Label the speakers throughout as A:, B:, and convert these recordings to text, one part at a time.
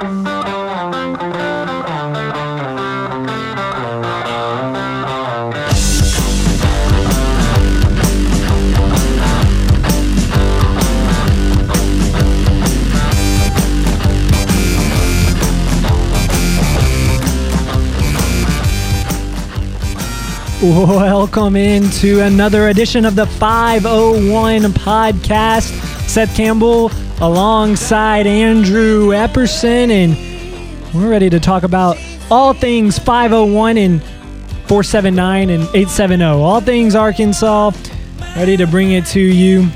A: Welcome into another edition of the 501 podcast. Seth Campbell alongside Andrew Epperson, and we're ready to talk about all things 501 and 479 and 870. All things Arkansas. Ready to bring it to you.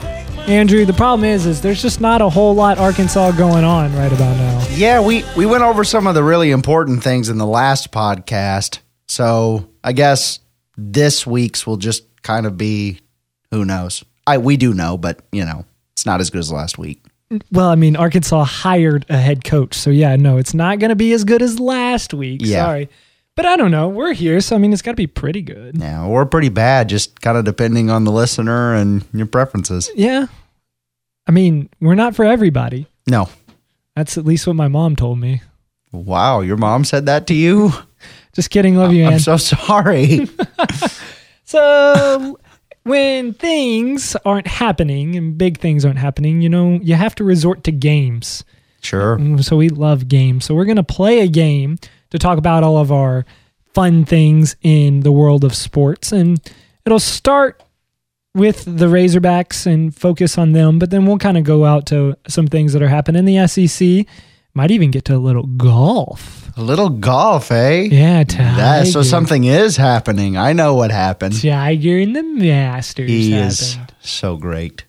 A: Andrew, the problem is, is there's just not a whole lot Arkansas going on right about now.
B: Yeah, we we went over some of the really important things in the last podcast. So I guess this week's will just kind of be who knows. I we do know, but you know, it's not as good as last week.
A: Well, I mean, Arkansas hired a head coach, so yeah, no, it's not going to be as good as last week.
B: Yeah.
A: Sorry, but I don't know. We're here, so I mean, it's got to be pretty good.
B: Yeah, or pretty bad, just kind of depending on the listener and your preferences.
A: Yeah, I mean, we're not for everybody.
B: No.
A: That's at least what my mom told me.
B: Wow, your mom said that to you?
A: Just kidding, love you, Ann.
B: I'm so sorry.
A: So when things aren't happening and big things aren't happening, you know, you have to resort to games.
B: sure.
A: Mm, So we love games. So we're going to play a game to talk about all of our fun things in the world of sports. And it'll start with the Razorbacks and focus on them, but then we'll kind of go out to some things that are happening in the SEC. Might even get to a little golf.
B: A little golf, eh?
A: Yeah, Tiger.
B: That, so something is happening. I know what happened.
A: Tiger in the Masters
B: He
A: happened.
B: is so great.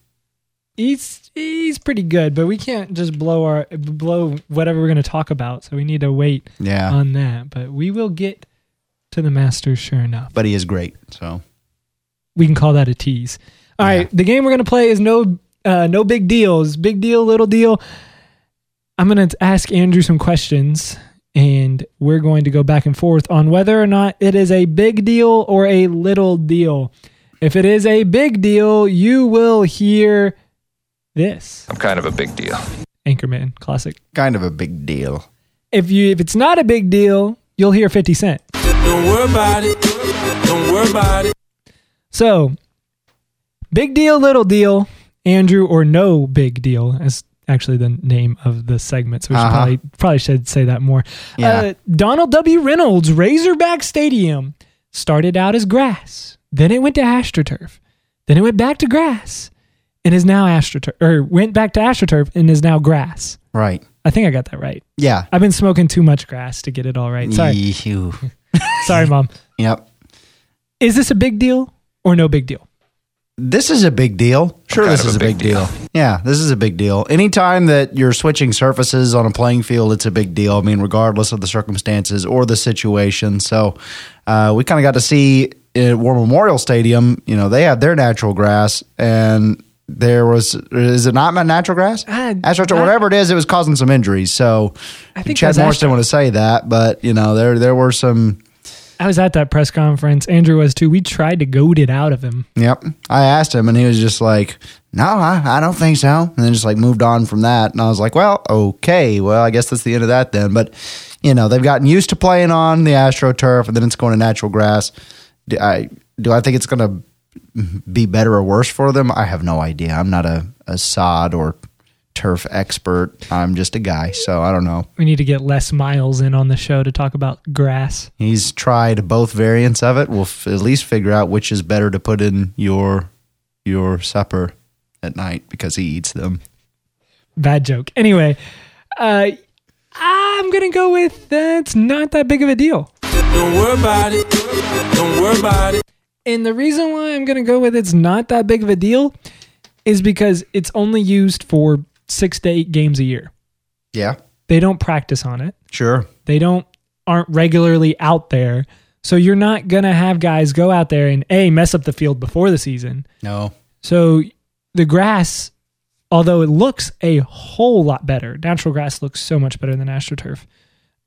A: he's he's pretty good, but we can't just blow our blow whatever we're going to talk about. So we need to wait
B: Yeah.
A: on that. But we will get to the Masters, sure enough.
B: but he is great. So
A: We can call that a tease. All right,
B: Yeah.
A: the game we're going to play is no uh, no big deals, big deal, little deal. I'm going to ask Andrew some questions, and we're going to go back and forth on whether or not it is a big deal or a little deal. If it is a big deal, you will hear this.
C: I'm kind of a big deal.
A: Anchorman classic.
B: kind of a big deal.
A: If you if it's not a big deal, you'll hear 50 Cent.
D: Don't worry about it. Don't worry about it.
A: So, big deal, little deal, Andrew, or no big deal, as actually the name of the segment. So we should
B: Uh-huh.
A: probably probably should say that more.
B: Yeah.
A: Uh, Donald W. Reynolds Razorback Stadium started out as grass, then it went to AstroTurf, then it went back to grass, and is now AstroTurf, or went back to AstroTurf and is now grass.
B: Right.
A: I think I got that right.
B: Yeah.
A: I've been smoking too much grass to get it all right. Sorry, sorry, mom.
B: Yep.
A: Is this a big deal or no big deal?
B: This is a big deal. Sure, this is
C: a
B: a big
C: big
B: deal. Yeah, this is a big deal. Anytime that you're switching surfaces on a playing field, it's a big deal. I mean, regardless of the circumstances or the situation. So, uh, we kind of got to see at War Memorial Stadium. You know, they had their natural grass, and there was is it not natural grass? Astro,
A: I-
B: whatever it is, it was causing some injuries. So,
A: I think
B: Chad
A: that's
B: Morris
A: Astro.
B: didn't want to say that, but you know, there there were some.
A: I was at that press conference. Andrew was too. We tried to goad it out of him.
B: Yep. I asked him and he was just like, no, I, I don't think so. And then just like moved on from that. And I was like, well, okay. Well, I guess that's the end of that then. But, you know, they've gotten used to playing on the AstroTurf and then it's going to natural grass. Do I, do I think it's going to be better or worse for them? I have no idea. I'm not a, a sod or turf expert. I'm just a guy. So I don't know.
A: We need to get Les Miles in on the show to talk about grass.
B: He's tried both variants of it. We'll f- at least figure out which is better to put in your your supper at night because he eats them.
A: Bad joke. Anyway, uh, I'm gonna go with that's not that big of a deal.
D: Don't worry about it. Don't worry about it.
A: And the reason why I'm gonna go with it's not that big of a deal is because it's only used for six to eight games a year.
B: Yeah,
A: They don't practice on it.
B: sure.
A: They don't aren't regularly out there. So you're not gonna have guys go out there and a mess up the field before the season.
B: No,
A: So the grass, although it looks a whole lot better, natural grass looks so much better than AstroTurf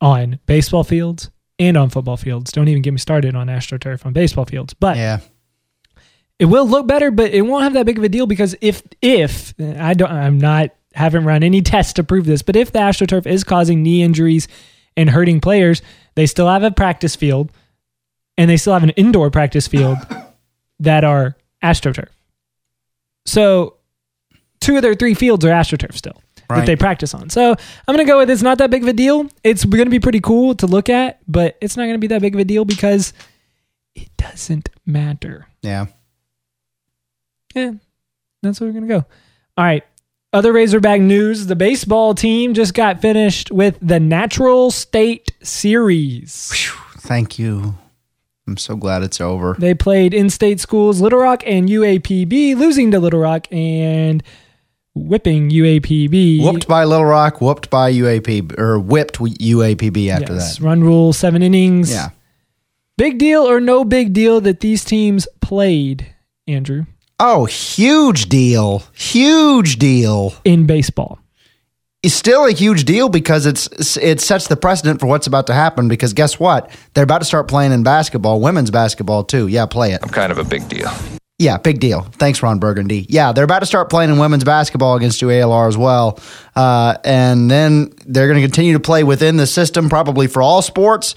A: on baseball fields and on football fields. Don't even get me started on AstroTurf on baseball fields. But
B: yeah,
A: it will look better, but it won't have that big of a deal because if if I don't, I'm not haven't run any tests to prove this, but if the AstroTurf is causing knee injuries and hurting players, they still have a practice field and they still have an indoor practice field that are AstroTurf. So two of their three fields are AstroTurf still that they practice on. So I'm going to go with it's not that big of a deal. It's going to be pretty cool to look at, but it's not going to be that big of a deal because it doesn't matter.
B: Yeah.
A: Yeah, that's where we're gonna go. All right. Other Razorback news: the baseball team just got finished with the Natural State Series.
B: Thank you. I'm so glad it's over.
A: They played in-state schools, Little Rock and UAPB, losing to Little Rock and whipping UAPB.
B: Whooped by Little Rock, whooped by UAP, or whipped UAPB after
A: Yes,
B: that.
A: Run rule, seven innings.
B: Yeah.
A: Big deal or no big deal that these teams played, Andrew,
B: Oh, huge deal. Huge deal.
A: in baseball.
B: It's still a huge deal because it's it sets the precedent for what's about to happen because guess what? They're about to start playing in basketball, women's basketball too. Yeah, play it.
C: I'm kind of a big deal.
B: Yeah, big deal. Thanks, Ron Burgundy. Yeah, they're about to start playing in women's basketball against UALR as well. Uh, and then they're going to continue to play within the system, probably for all sports.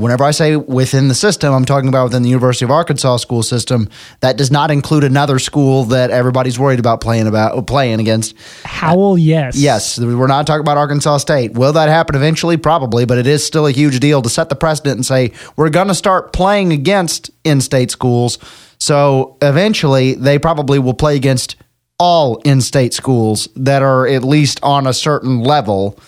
B: Whenever I say within the system, I'm talking about within the University of Arkansas school system. That does not include another school that everybody's worried about playing about playing against.
A: Howell, yes.
B: Yes, we're not talking about Arkansas State. Will that happen eventually? Probably, but it is still a huge deal to set the precedent and say we're going to start playing against in state schools. So eventually, they probably will play against all in state schools that are at least on a certain level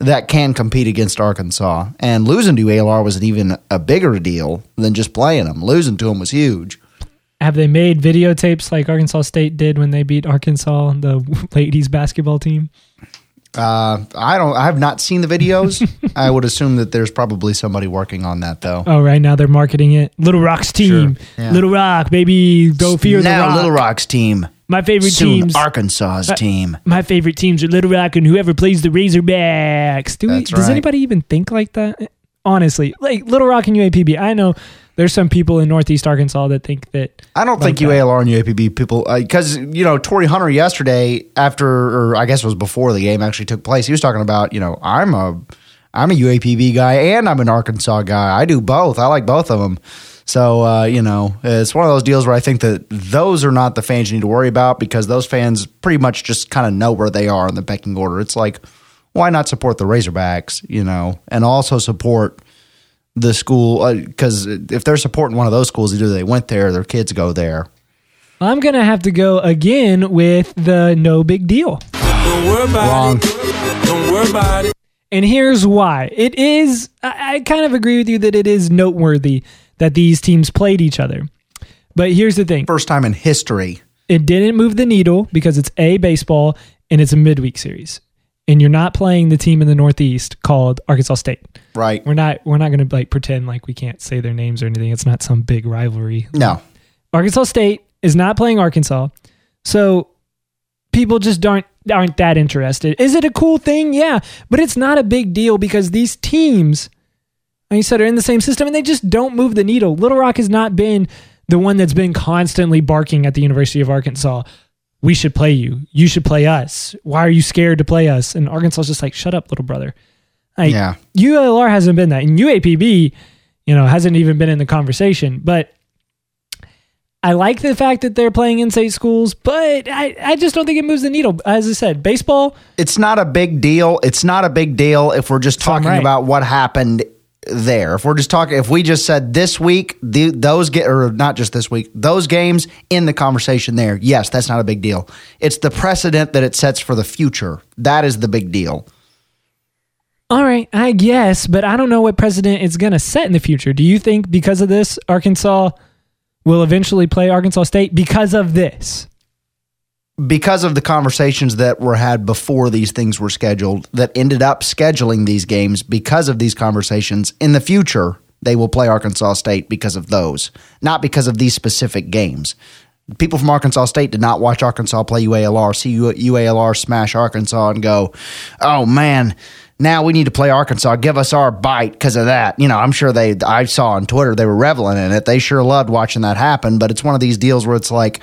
B: that can compete against Arkansas. And losing to ALR was an even a bigger deal than just playing them. Losing to them was huge.
A: Have they made videotapes like Arkansas State did when they beat Arkansas, the ladies basketball team?
B: Uh, I don't. I have not seen the videos. I would assume that there's probably somebody working on that though.
A: Oh, right now they're marketing it. Little Rock's team.
B: yeah.
A: Little Rock, baby, go fear the
B: now
A: Rock.
B: Little Rock's team.
A: My favorite
B: Soon
A: teams.
B: Arkansas's
A: Uh,
B: team.
A: my favorite teams are Little Rock and whoever plays the Razorbacks. Do we,
B: That's
A: Does
B: right.
A: anybody even think like that? Honestly, like Little Rock and UAPB. I know there's some people in Northeast Arkansas that think that.
B: I don't think. UALR and UAPB people because you know Torii Hunter yesterday after or I guess it was before the game actually took place. He was talking about you know I'm a I'm a UAPB guy and I'm an Arkansas guy. I do both. I like both of them. So uh, you know it's one of those deals where I think that those are not the fans you need to worry about because those fans pretty much just kind of know where they are in the pecking order. It's like why not support the Razorbacks, you know, and also support the school because if they're supporting one of those schools, either they went there, or their kids go there.
A: I'm going to have to go again with the no big deal.
D: Don't worry about
B: Wrong.
D: it. Don't worry about it.
A: And here's why. It is, I, I kind of agree with you that it is noteworthy that these teams played each other. But here's the thing
B: First time in history.
A: it didn't move the needle because it's a baseball and it's a midweek series. And you're not playing the team in the Northeast called Arkansas State.
B: Right.
A: We're not we're not going to like pretend like we can't say their names or anything. It's not some big rivalry.
B: No.
A: Arkansas State is not playing Arkansas. So people just aren't aren't that interested. Is it a cool thing? Yeah, but it's not a big deal because these teams, like you said, are in the same system and they just don't move the needle. Little Rock has not been the one that's been constantly barking at the University of Arkansas. We should play you. You should play us. Why are you scared to play us? And Arkansas is just like, shut up, little brother. Like,
B: Yeah.
A: ULR hasn't been that. And UAPB, you know, hasn't even been in the conversation. But I like the fact that they're playing in state schools, but I, I just don't think it moves the needle. As I said, baseball,
B: It's not a big deal. It's not a big deal if we're just talking
A: right.
B: about what happened there. If we're just talking, if we just said this week, the, those get, or not just this week, those games in the conversation there, yes, that's not a big deal. It's the precedent that it sets for the future. That is the big deal.
A: all right, I guess, but I don't know what precedent it's going to set in the future. Do you think because of this, Arkansas will eventually play Arkansas State because of this?
B: Because of the conversations that were had before these things were scheduled that ended up scheduling these games because of these conversations in the future they will play arkansas state because of those not because of these specific games. People from arkansas state did not watch arkansas play ualr see ualr smash arkansas and go oh man now we need to play arkansas. Give us our bite because of that. You know i'm sure they i saw on twitter they were reveling in it. They sure loved watching that happen but it's one of these deals where it's like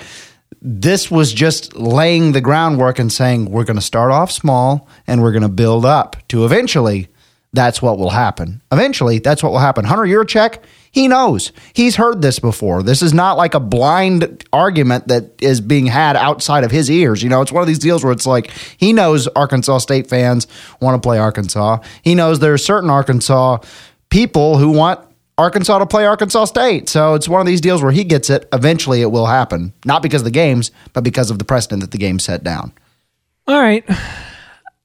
B: this was just laying the groundwork and saying we're going to start off small and we're going to build up to eventually that's what will happen. Eventually, that's what will happen. Hunter Yurachek, he knows. He's heard this before. This is not like a blind argument that is being had outside of his ears. You know, it's one of these deals where it's like he knows Arkansas State fans want to play Arkansas. He knows there are certain Arkansas people who want Arkansas to play Arkansas State. So it's one of these deals where he gets it. Eventually, it will happen. Not because of the games, but because of the precedent that the game set down.
A: All right.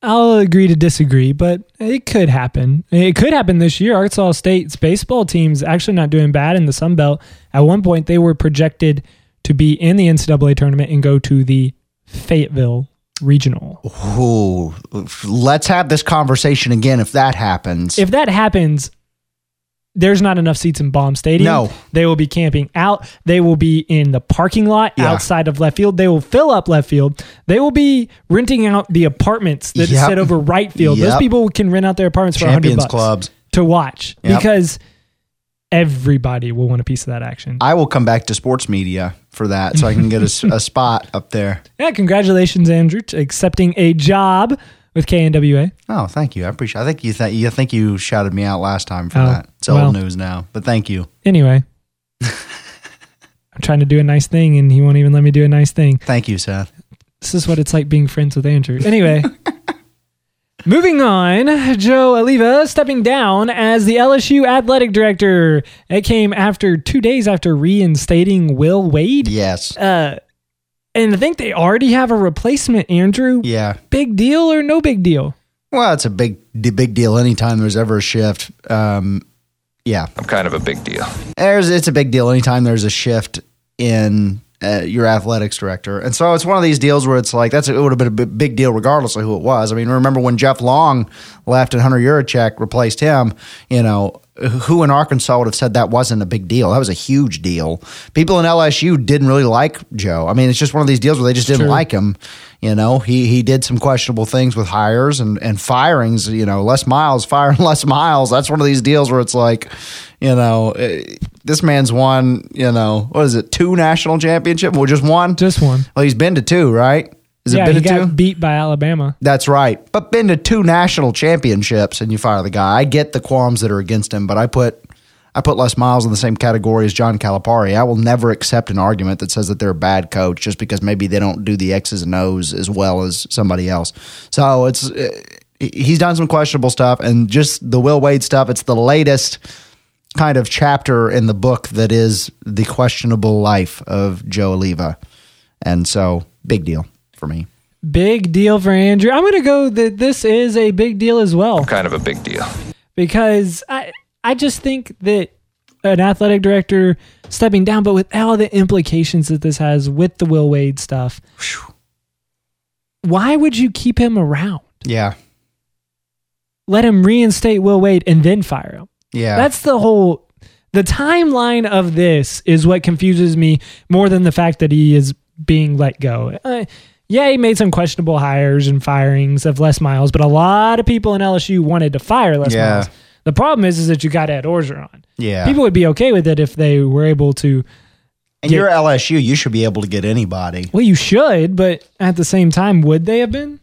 A: I'll agree to disagree, but it could happen. It could happen this year. Arkansas State's baseball team's actually not doing bad in the Sun Belt. At one point, they were projected to be in the NCAA tournament and go to the Fayetteville Regional.
B: Ooh, let's have this conversation again if that happens.
A: If that happens, there's not enough seats in Baum Stadium.
B: No.
A: They will be camping out. They will be in the parking lot
B: Yeah.
A: outside of left field. They will fill up left field. They will be renting out the apartments that
B: Yep.
A: sit over right field. Those people can rent out their apartments for 100
B: Champions
A: bucks
B: clubs.
A: to watch
B: Yep.
A: because everybody will want a piece of that action.
B: I will come back to sports media for that so I can get a spot up there.
A: yeah, congratulations, Andrew, to accepting a job with KNWA.
B: Oh, thank you. I appreciate. I think you th- you think you shouted me out last time for
A: Oh,
B: that. It's
A: well.
B: old news now, but thank you.
A: Anyway, I'm trying to do a nice thing and he won't even let me do a nice thing.
B: Thank you, Seth.
A: This is what it's like being friends with Andrew. Anyway, moving on, Joe Alleva stepping down as the LSU athletic director. It came after two days after reinstating Will Wade.
B: Yes.
A: Uh, and I think they already have a replacement, Andrew.
B: Yeah.
A: Big deal or no big deal?
B: Well, it's a big big deal anytime there's ever a shift. Um, yeah.
C: I'm kind of a big deal.
B: There's it's a big deal anytime there's a shift in uh, your athletics director, and so it's one of these deals where it's like that's it would have been a big deal regardless of who it was. I mean, remember when Jeff Long left and Hunter Yurachek replaced him? You know, who in Arkansas would have said that wasn't a big deal? That was a huge deal. People in LSU didn't really like Joe. I mean, it's just one of these deals where they just didn't
A: True.
B: like him. You know, he he did some questionable things with hires and and firings. You know, Les Miles firing Les Miles. That's one of these deals where it's like, you know, eh, this man's won. You know, what is it? Two national championship? Well, just one.
A: Just one.
B: Well, he's been to two, right? Has
A: yeah,
B: it been
A: he
B: to
A: got
B: two?
A: beat by Alabama.
B: That's right. But been to two national championships and you fire the guy. I get the qualms that are against him, but I put I put Les Miles in the same category as John Calipari. I will never accept an argument that says that they're a bad coach just because maybe they don't do the X's and O's as well as somebody else. So it's uh, he's done some questionable stuff and just the Will Wade stuff. It's the latest kind of chapter in the book that is the questionable life of Joe Alleva. And so big deal for me.
A: Big deal for Andrew. I'm going to go that this is a big deal as well.
C: Kind of a big deal.
A: because I I just think that an athletic director stepping down, but with all the implications that this has with the Will Wade stuff, why would you keep him around?
B: Yeah.
A: Let him reinstate Will Wade and then fire him.
B: Yeah.
A: That's the whole. The timeline of this is what confuses me more than the fact that he is being let go. Uh, yeah, he made some questionable hires and firings of Les Miles, but a lot of people in LSU wanted to fire Les
B: Yeah.
A: Miles. The problem is, is that you got Ed Orgeron.
B: Yeah.
A: People would be okay with it if they were able to.
B: and
A: get-
B: you're LSU, you should be able to get anybody.
A: Well, you should, but at the same time, would they have been?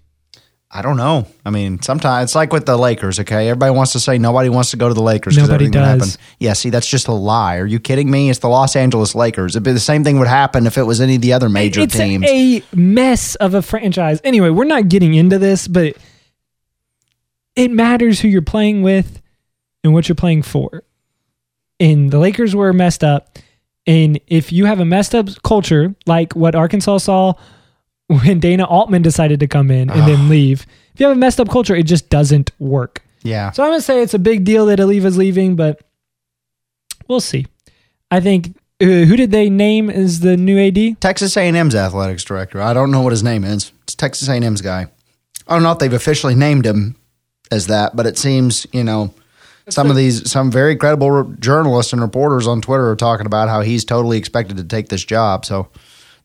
B: I don't know. I mean, sometimes it's like with the Lakers, okay? Everybody wants to say nobody wants to go to the Lakers because
A: Nobody
B: everything would
A: does.
B: Yeah, see, that's just a lie. Are you kidding me? It's the Los Angeles Lakers. It'd be the same thing would happen if it was any of the other major
A: it's
B: teams.
A: a mess of a franchise. Anyway, we're not getting into this, but it matters who you're playing with and what you're playing for. And the Lakers were messed up. And if you have a messed up culture, like what Arkansas saw when Dana Altman decided to come in and then leave, if you have a messed up culture, it just doesn't work.
B: yeah.
A: So I'm gonna say it's a big deal that Alleva's leaving, but we'll see. I think uh, who did they name as the new AD?
B: Texas A&M's athletics director. I don't know what his name is. It's Texas A&M's guy. I don't know if they've officially named him as that, but it seems, you know, some of these, some very credible re- journalists and reporters on Twitter are talking about how he's totally expected to take this job. So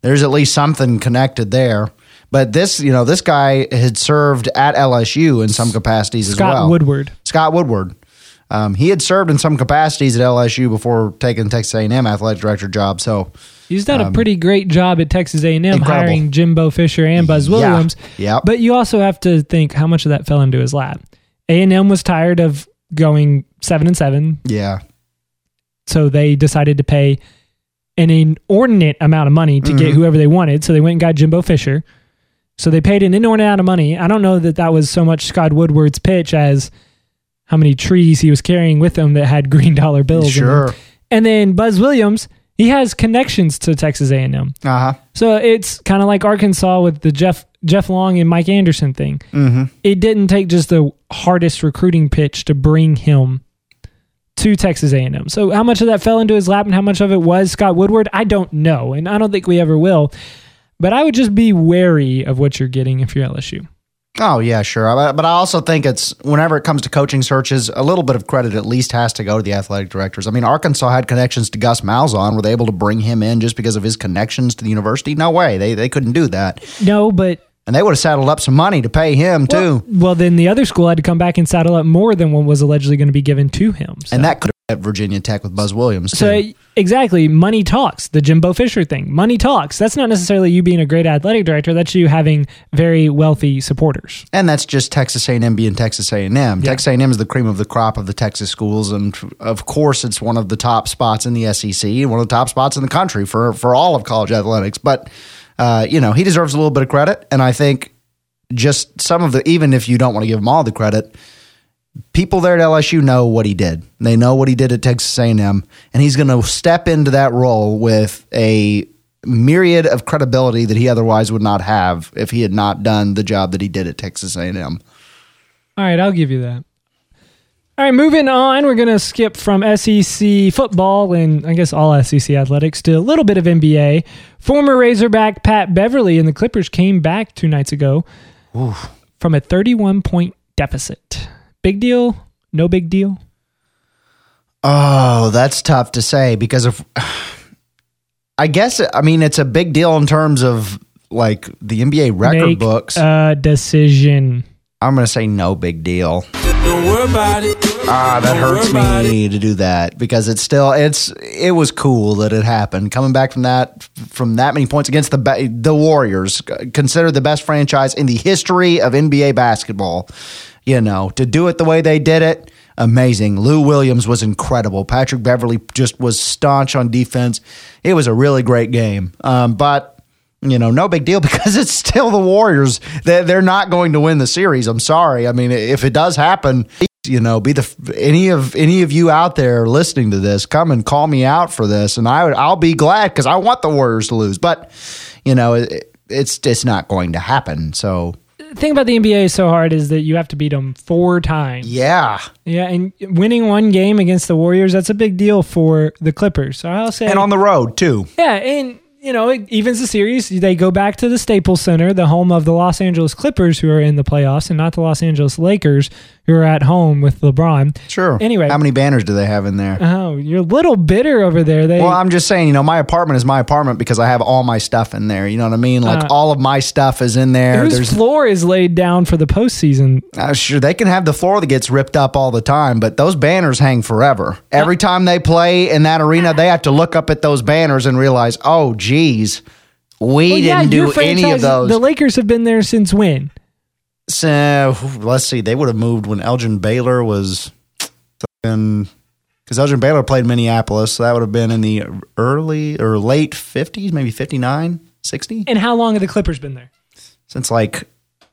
B: there's at least something connected there. But this, you know, this guy had served at LSU in some capacities
A: Scott
B: as well.
A: Scott Woodward.
B: Scott Woodward. um, he had served in some capacities at LSU before taking Texas A&M athletic director job. So
A: He's done a pretty great job at Texas A&M
B: Um, Incredible.
A: hiring Jimbo Fisher and Buzz
B: Yeah.
A: Williams.
B: Yep.
A: But you also have to think how much of that fell into his lap. A&M was tired of going 7 and 7,
B: yeah,
A: so they decided to pay an inordinate amount of money to
B: Mm-hmm.
A: get whoever they wanted. So they went and got Jimbo Fisher. So they paid an inordinate amount of money. I don't know that that was so much Scott Woodward's pitch as how many trees he was carrying with him that had green dollar bills. in
B: sure.
A: And then Buzz Williams, he has connections to Texas A&M.
B: Uh huh.
A: So it's kind of like Arkansas with the Jeff Jeff Long and Mike Anderson thing.
B: Mm-hmm.
A: It didn't take just the hardest recruiting pitch to bring him to Texas A&M. So how much of that fell into his lap and how much of it was Scott Woodward, I don't know, and I don't think we ever will. But I would just be wary of what you're getting if you're LSU.
B: Oh yeah, sure. But but I also think it's whenever it comes to coaching searches, a little bit of credit at least has to go to the athletic directors. I mean, Arkansas had connections to Gus Malzahn. Were they able to bring him in just because of his connections to the university? No way. They they couldn't do that,
A: No, but
B: and they would have saddled up some money to pay him too.
A: well, then the other school had to come back and saddle up more than what was allegedly going to be given to him. So.
B: And that could have at Virginia Tech with Buzz Williams. Too.
A: So exactly, money talks. The Jimbo Fisher thing, money talks. That's not necessarily you being a great athletic director. That's you having very wealthy supporters.
B: and that's just Texas A&M being Texas A&M. Texas A&M is the cream of the crop of the Texas schools, and of course, it's one of the top spots in the SEC, one of the top spots in the country for for all of college athletics. But uh, you know, he deserves a little bit of credit, and I think just some of the even if you don't want to give him all the credit. People there at LSU know what he did. They know what he did at Texas A&M, and he's going to step into that role with a myriad of credibility that he otherwise would not have if he had not done the job that he did at Texas A&M.
A: All right, I'll give you that. All right, moving on. We're going to skip from SEC football and I guess all SEC athletics to a little bit of NBA. Former Razorback Pat Beverley and the Clippers came back two nights ago from a 31 point deficit. Big deal? No big deal?
B: Oh, that's tough to say because if I guess I mean it's a big deal in terms of like the NBA record
A: Make
B: books.
A: a decision.
B: I'm going to say no big deal.
D: Don't worry about it.
B: Ah, that hurts me to do that because it's still it's it was cool that it happened. Coming back from that from that many points against the the Warriors, considered the best franchise in the history of NBA basketball. You know, to do it the way they did it, amazing. Lou Williams was incredible. Patrick Beverley just was staunch on defense. It was a really great game. Um, but you know, no big deal because it's still the Warriors. They're not going to win the series. I'm sorry. I mean, if it does happen, you know, be the any of any of you out there listening to this, come and call me out for this, and I would I'll be glad because I want the Warriors to lose. But you know, it, it's it's not going to happen. So
A: The thing about the NBA is so hard is that you have to beat them four times.
B: yeah,
A: Yeah, and winning one game against the Warriors, that's a big deal for the Clippers. So I'll say,
B: and on the road too.
A: yeah, and you know, it evens the series. They go back to the Staples Center, the home of the Los Angeles Clippers, who are in the playoffs, and not the Los Angeles Lakers, who are at home with LeBron.
B: Sure.
A: Anyway.
B: how many banners do they have in there?
A: Oh, you're a little bitter over there. They
B: Well, I'm just saying, you know, my apartment is my apartment because I have all my stuff in there. You know what I mean? Like
A: Uh,
B: all of my stuff is in there.
A: whose
B: There's
A: floor is laid down for the postseason.
B: Uh, sure, they can have the floor that gets ripped up all the time, but those banners hang forever. Every time they play in that arena, they have to look up at those banners and realize, oh, geez, we
A: Well,
B: didn't
A: your
B: do any of those.
A: The Lakers have been there since when?
B: So, let's see, they would have moved when Elgin Baylor was, because Elgin Baylor played Minneapolis, so that would have been in the early or late 50s, maybe 59, 60.
A: And how long have the Clippers been there?
B: since like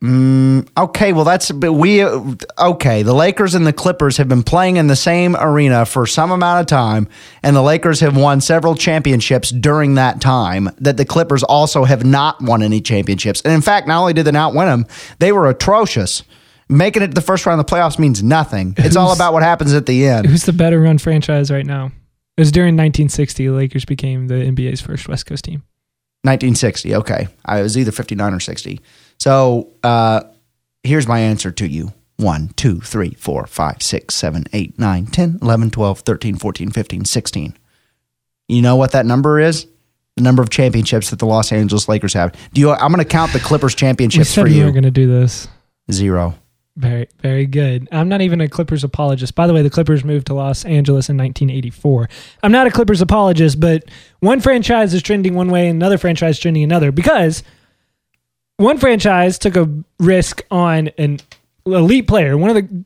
B: mm, okay well that's but we okay the lakers and the clippers have been playing in the same arena for some amount of time and the lakers have won several championships during that time that the clippers also have not won any championships and in fact not only did they not win them they were atrocious making it to the first round of the playoffs means nothing it's all about what happens at the end
A: Who's the better run franchise right now? It was during 1960. The Lakers became the NBA's first West Coast team.
B: 1960. Okay. I was either 59 or 60. So uh, here's my answer to you 1, 2, 3, 4, 5, 6, 7, 8, 9, 10, 11, 12, 13, 14, 15, 16. You know what that number is? The number of championships that the Los Angeles Lakers have. Do you? I'm going to count the Clippers championships for
A: we
B: you.
A: were going to do this.
B: Zero.
A: Very, very good. I'm not even a Clippers apologist. By the way, the Clippers moved to Los Angeles in 1984. I'm not a Clippers apologist, but one franchise is trending one way and another franchise trending another because one franchise took a risk on an elite player, one of the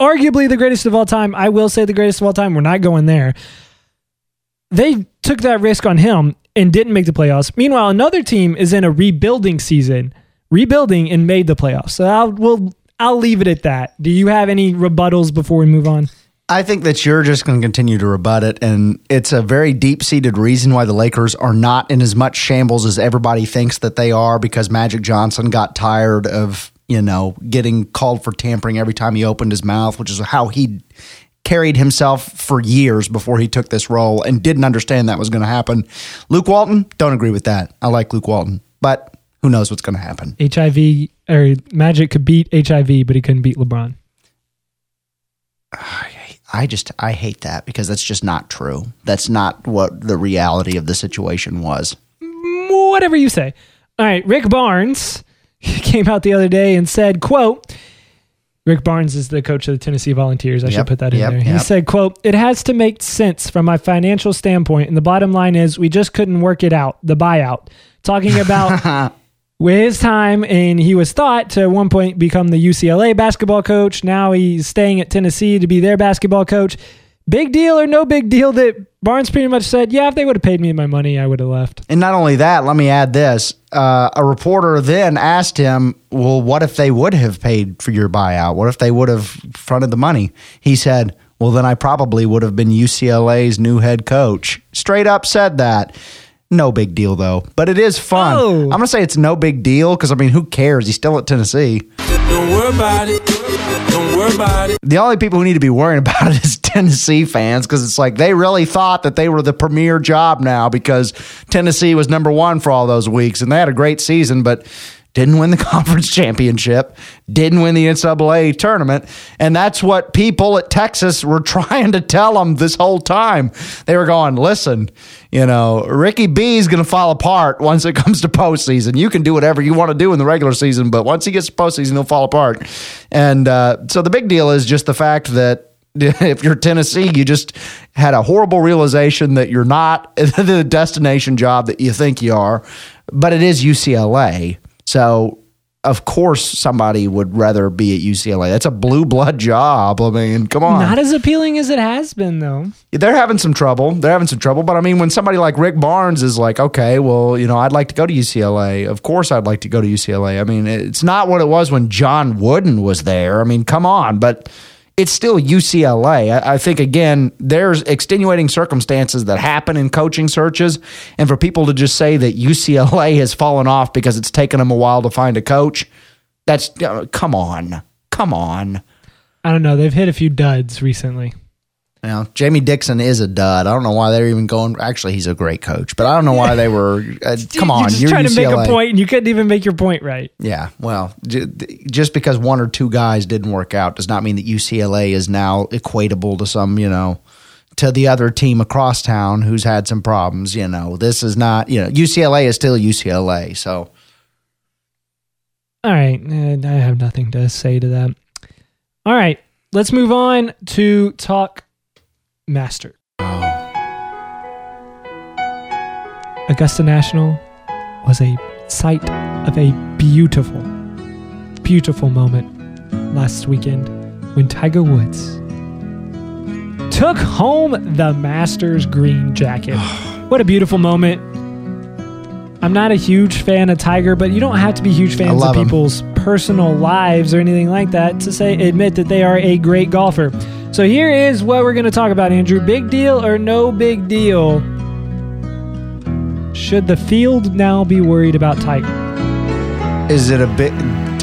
A: arguably the greatest of all time. I will say the greatest of all time. We're not going there. They took that risk on him and didn't make the playoffs. Meanwhile, another team is in a rebuilding season, rebuilding and made the playoffs. So I'll we'll I'll leave it at that. Do you have any rebuttals before we move on?
B: I think that you're just going to continue to rebut it. And it's a very deep seated reason why the Lakers are not in as much shambles as everybody thinks that they are because Magic Johnson got tired of, you know, getting called for tampering every time he opened his mouth, which is how he carried himself for years before he took this role and didn't understand that was going to happen. Luke Walton, don't agree with that. I like Luke Walton, but who knows what's going to happen.
A: HIV or Magic could beat HIV, but he couldn't beat LeBron.
B: I just I hate that because that's just not true. That's not what the reality of the situation was.
A: Whatever you say. All right, Rick Barnes came out the other day and said, "quote." Rick Barnes is the coach of the Tennessee Volunteers. I
B: Yep,
A: should put that in
B: yep,
A: there. He
B: yep.
A: said, quote, it has to make sense from my financial standpoint. And the bottom line is we just couldn't work it out, the buyout. Talking about with his time, and he was thought to at one point become the UCLA basketball coach. Now he's staying at Tennessee to be their basketball coach. Big deal or no big deal that Barnes pretty much said, yeah, if they would have paid me my money, I would have left.
B: And not only that, let me add this. Uh, a reporter then asked him, Well, what if they would have paid for your buyout? What if they would have fronted the money? He said, Well, then I probably would have been UCLA's new head coach. Straight up said that. No big deal, though. But it is fun.
A: Oh.
B: I'm going to say it's no big deal because, I mean, who cares? He's still at Tennessee.
D: Don't worry about it. Don't worry about it.
B: The only people who need to be worrying about it is Tennessee fans because it's like they really thought that they were the premier job now because Tennessee was number one for all those weeks and they had a great season, but didn't win the conference championship, didn't win the NCAA tournament. And that's what people at Texas were trying to tell them this whole time. They were going, listen, you know, Ricky B is going to fall apart once it comes to postseason. You can do whatever you want to do in the regular season, but once he gets to postseason, he'll fall apart. And uh, so the big deal is just the fact that if you're Tennessee, you just had a horrible realization that you're not the destination job that you think you are, but it is UCLA. So, of course, somebody would rather be at UCLA. That's a blue blood job. I mean, come on.
A: Not as appealing as it has been, though.
B: They're having some trouble. They're having some trouble. But I mean, when somebody like Rick Barnes is like, okay, well, you know, I'd like to go to UCLA. Of course, I'd like to go to UCLA. I mean, it's not what it was when John Wooden was there. I mean, come on. But it's still UCLA. I, I think, again, there's extenuating circumstances that happen in coaching searches. And for people to just say that UCLA has fallen off because it's taken them a while to find a coach, that's, uh, come on. Come on.
A: I don't know. They've hit a few duds recently.
B: You know, Jamie Dixon is a dud. I don't know why they're even going. Actually, he's a great coach, but I don't know why they were. Uh, come on,
A: You're just
B: you're
A: trying to make a point, and you couldn't even make your point right.
B: Yeah, well, just because one or two guys didn't work out does not mean that UCLA is now equatable to some, you know, to the other team across town who's had some problems. You know, this is not. You know, UCLA is still UCLA. So
A: All right. I have nothing to say to that. All right. Let's move on to talk master. Augusta National was a sight of a beautiful, beautiful moment last weekend when Tiger Woods took home the Masters green jacket. What a beautiful moment. I'm not a huge fan of Tiger, but you don't have to be huge fans of
B: love him.
A: people's personal lives or anything like that to say admit that they are a great golfer. So here is what we're going to talk about, Andrew. Big deal or no big deal? Should the field now be worried about Tiger?
B: is it a bit?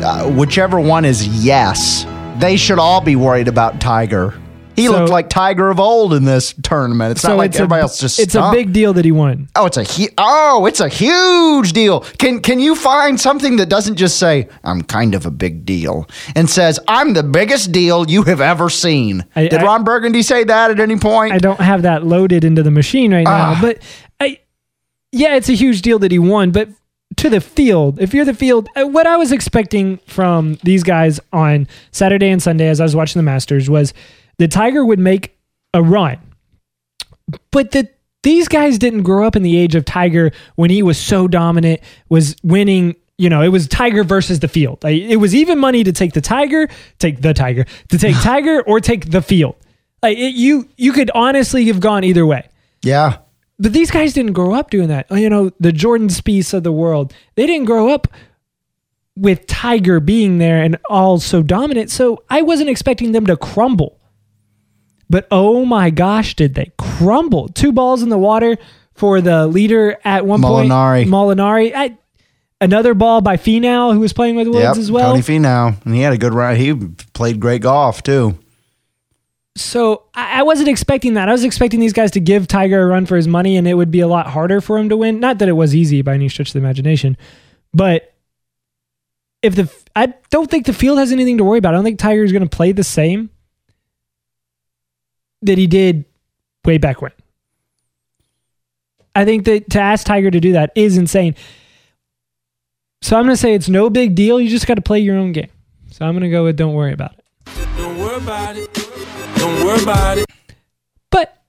B: Uh, whichever one is yes, they should all be worried about Tiger. He
A: So-
B: looked like Tiger of old in this tournament. It's not like
A: it's
B: everybody
A: a,
B: else just.
A: It's a big deal that he won.
B: Oh, it's a hu- oh, it's a huge deal. Can can you find something that doesn't just say I'm kind of a big deal and says I'm the biggest deal you have ever seen?
A: I-
B: Did
A: I-
B: Ron Burgundy say that at any point?
A: I don't have that loaded into the machine right now,
B: Ah.
A: but I, yeah, it's a huge deal that he won. But to the field, if you're the field, uh, what I was expecting from these guys on Saturday and Sunday as I was watching the Masters was the Tiger would make a run. But the these guys didn't grow up in the age of Tiger when he was so dominant, was winning. You know, it was Tiger versus the field. It was even money to take the Tiger, take the Tiger, to take Tiger or take the field. Like it, you, you could honestly have gone either way.
B: Yeah.
A: But these guys didn't grow up doing that. Oh, you know, the Jordan Spieth of the world, they didn't grow up with Tiger being there and all so dominant. So I wasn't expecting them to crumble. But oh my gosh, did they crumble? Two balls in the water for the leader at one
B: Molinari.
A: point. Molinari. I, another ball by Finau, who was playing with Woods
B: Yep.
A: as well.
B: Cody Finau, and he had a good run. He played great golf too.
A: So I, I wasn't expecting that. I was expecting these guys to give Tiger a run for his money, and it would be a lot harder for him to win. Not that it was easy by any stretch of the imagination, but if the I don't think the field has anything to worry about. I don't think Tiger is going to play the same that he did way back when. I think that to ask Tiger to do that is insane. So I'm going to say it's no big deal. You just got to play your own game. So I'm going to go with don't worry about it.
D: Don't worry about it. Don't worry about it.
A: But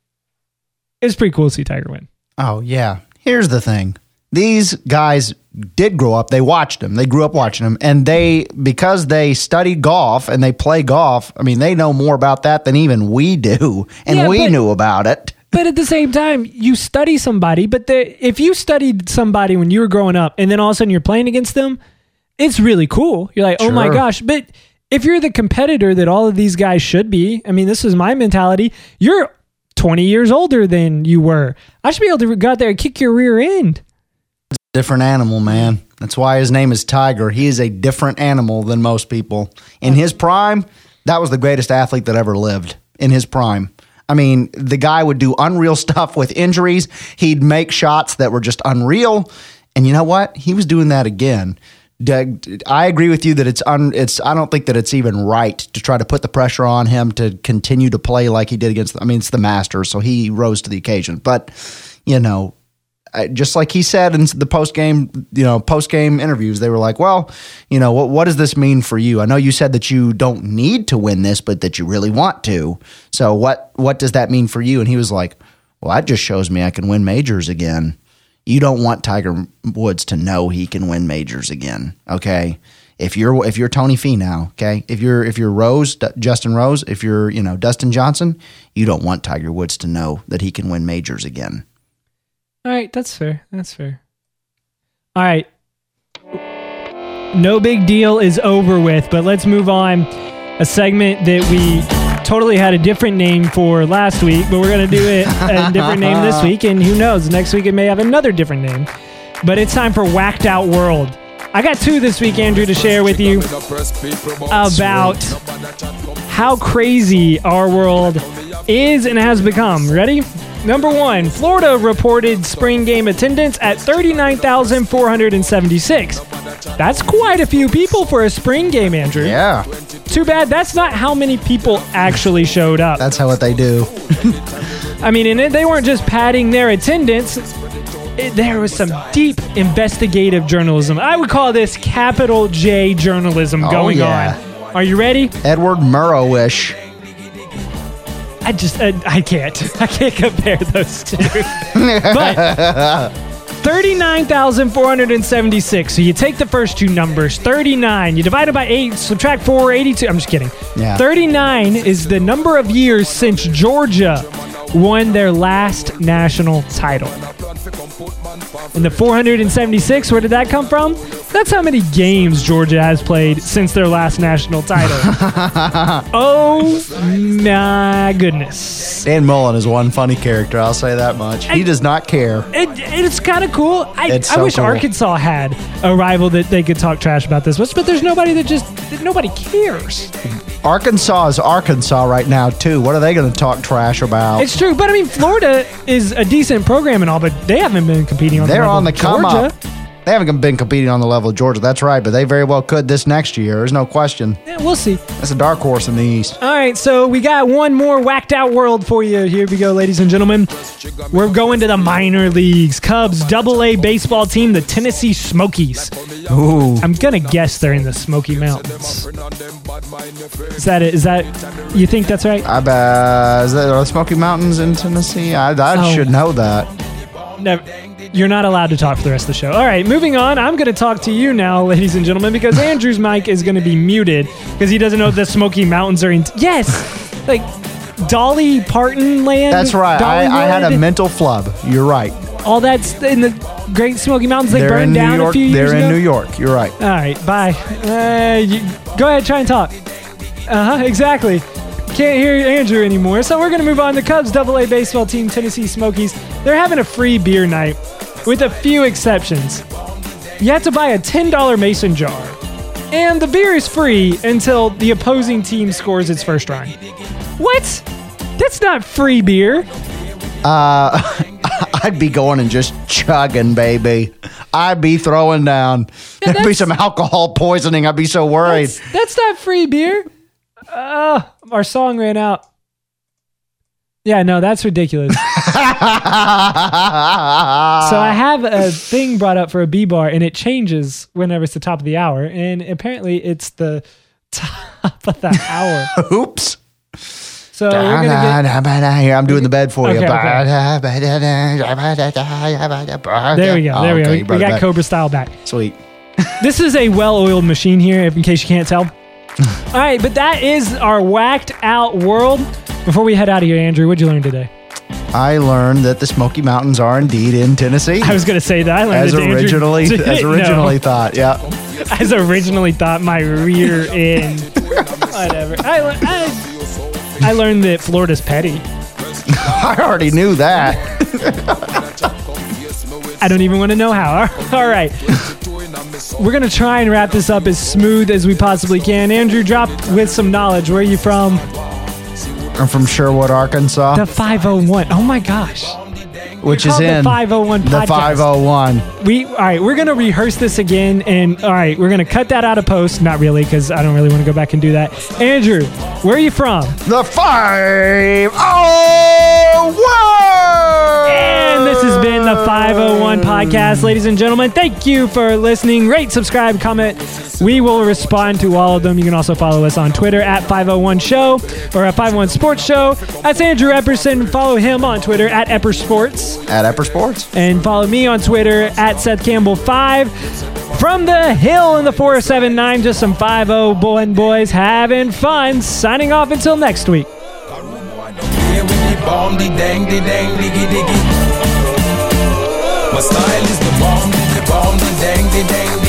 A: it's pretty cool to see Tiger win.
B: Oh yeah. Here's the thing. These guys did grow up. They watched him. They grew up watching him, and they because they studied golf and they play golf. I mean, they know more about that than even we do, and
A: Yeah,
B: we
A: but-
B: knew about it.
A: But at the same time, you study somebody, but the, if you studied somebody when you were growing up and then all of a sudden you're playing against them, it's really cool. You're like, oh my gosh. But if you're the competitor that all of these guys should be, I mean, this is my mentality. You're 20 years older than you were. I should be able to go out there and kick your rear end.
B: Different animal, man. That's why his name is Tiger. He is a different animal than most people. In his prime, that was the greatest athlete that ever lived. In his prime. I mean, the guy would do unreal stuff with injuries. He'd make shots that were just unreal. And you know what? He was doing that again. I agree with you that it's un, it's I don't think that it's even right to try to put the pressure on him to continue to play like he did against I mean it's the Masters so he rose to the occasion but you know I- just like he said in the post game, you know, post game interviews, they were like, "Well, you know, what what does this mean for you? I know you said that you don't need to win this, but that you really want to. So what what does that mean for you?" And he was like, "Well, that just shows me I can win majors again. You don't want Tiger Woods to know he can win majors again, okay?" If you're if you're Tony Finau, okay, if you're if you're Rose, Justin Rose, if you're you know Dustin Johnson, you don't want Tiger Woods to know that he can win majors again.
A: All right, that's fair. That's fair. All right. No big deal is over with, but let's move on. A segment that we totally had a different name for last week, but we're going to do it a different name this week. And who knows, next week it may have another different name. But it's time for Whacked Out World. I got two this week, Andrew, to share with you about how crazy our world is and has become. Ready? Number one, Florida reported spring game attendance at 39,476. That's quite a few people for a spring game, Andrew.
B: Yeah,
A: Too bad that's not how many people actually showed up.
B: that's how what they do.
A: I mean, and it- they weren't just padding their attendance. It- there was some deep investigative journalism. I would call this capital J journalism
B: Oh,
A: going
B: yeah.
A: on. Are you ready?
B: Edward Murrow-ish.
A: I just I, I can't I can't compare those two. but thirty nine thousand four hundred and seventy six. So you take the first two numbers, thirty nine. You divide it by eight, subtract four, 82. I'm just kidding.
B: Yeah.
A: Thirty nine is the number of years since Georgia won their last national title. And the 476, where did that come from? That's how many games Georgia has played since their last national title. oh my goodness.
B: Dan Mullen is one funny character. I'll say that much. He does not care.
A: It, it's kind of cool. I,
B: It's
A: I wish
B: cool.
A: Arkansas had a rival that they could talk trash about this much, but there's nobody that just that nobody cares.
B: Arkansas is Arkansas right now too. What are they going to talk trash about?
A: It's true, but I mean, Florida is a decent program and all, but they haven't been competing on.
B: They're
A: the
B: on the
A: of
B: come up. They haven't been competing on the level of Georgia. That's right, but they very well could this next year. There's no question.
A: Yeah, we'll see.
B: That's a dark horse in the East.
A: All right, so we got one more whacked out world for you. Here we go, ladies and gentlemen. We're going to the minor leagues. Cubs double A baseball team, the Tennessee Smokies.
B: Ooh.
A: I'm gonna guess they're in the Smoky Mountains. Is that it? Is that you think that's right?
B: I bet. Is that, are the Smoky Mountains in Tennessee? I, I
A: Oh.
B: should know that.
A: No, you're not allowed to talk for the rest of the show. All right, moving on. I'm going to talk to you now, ladies and gentlemen, because Andrew's mic is going to be muted because he doesn't know the Smoky Mountains are in. Yes, like Dolly Parton land.
B: That's right. I, I had a mental flub. You're right.
A: all that's in the Great Smoky Mountains. They burned
B: New
A: down
B: York.
A: a few years
B: They're
A: ago.
B: in New York. You're right.
A: All right, bye. Uh, you, go ahead, try and talk. Uh huh. Exactly. Can't hear Andrew anymore. So we're gonna move on. The Cubs Double A baseball team, Tennessee Smokies. They're having a free beer night, with a few exceptions. You have to buy a ten dollar mason jar, and the beer is free until the opposing team scores its first run. What? That's not free beer.
B: Uh, I'd be going and just chugging, baby. I'd be throwing down. There'd be some alcohol poisoning. I'd be so worried.
A: That's, that's not free beer. Uh, our song ran out. Yeah, no, that's ridiculous. so I have a thing brought up for a B bar, and it changes whenever it's the top of the hour, and apparently it's the top of the hour.
B: Oops.
A: So we're gonna
B: Here, I'm doing the bed for you.
A: Okay,
B: There
A: we go. There we go. We, we got Cobra style back.
B: Sweet.
A: This is a well-oiled machine here, in case you can't tell. All right, but that is our whacked out world. Before we head out of here, Andrew, what'd you learn today?
B: I learned that the Smoky Mountains are indeed in Tennessee.
A: I was going to say that. I learned
B: as
A: that
B: originally as originally thought. Yeah.
A: as originally thought my rear end. Whatever. I, I, I learned that Florida's petty.
B: I already knew that.
A: I don't even want to know how. All right. We're going to try and wrap this up as smooth as we possibly can. Andrew, drop with some knowledge. Where are you from?
B: I'm from Sherwood, Arkansas,
A: The 501. Oh my gosh.
B: which is
A: called the
B: in
A: 501
B: the 501.
A: We all right. We're gonna rehearse this again, and all right, we're gonna cut that out of post. Not really, because I don't really want to go back and do that. Andrew, where are you from?
B: The 501.
A: And this has been the 501 podcast, ladies and gentlemen. Thank you for listening. Rate, subscribe, comment. We will respond to all of them. You can also follow us on Twitter at 501 Show or at 501 Sports Show. That's Andrew Epperson. Follow him on Twitter at Epper Sports.
B: at Epper Sports.
A: And follow me on Twitter at Seth Campbell5. From the hill in the 479, just some 501 boys having fun. Signing off until next week.
D: Style is the bomb, the bomb, the dang, the dang,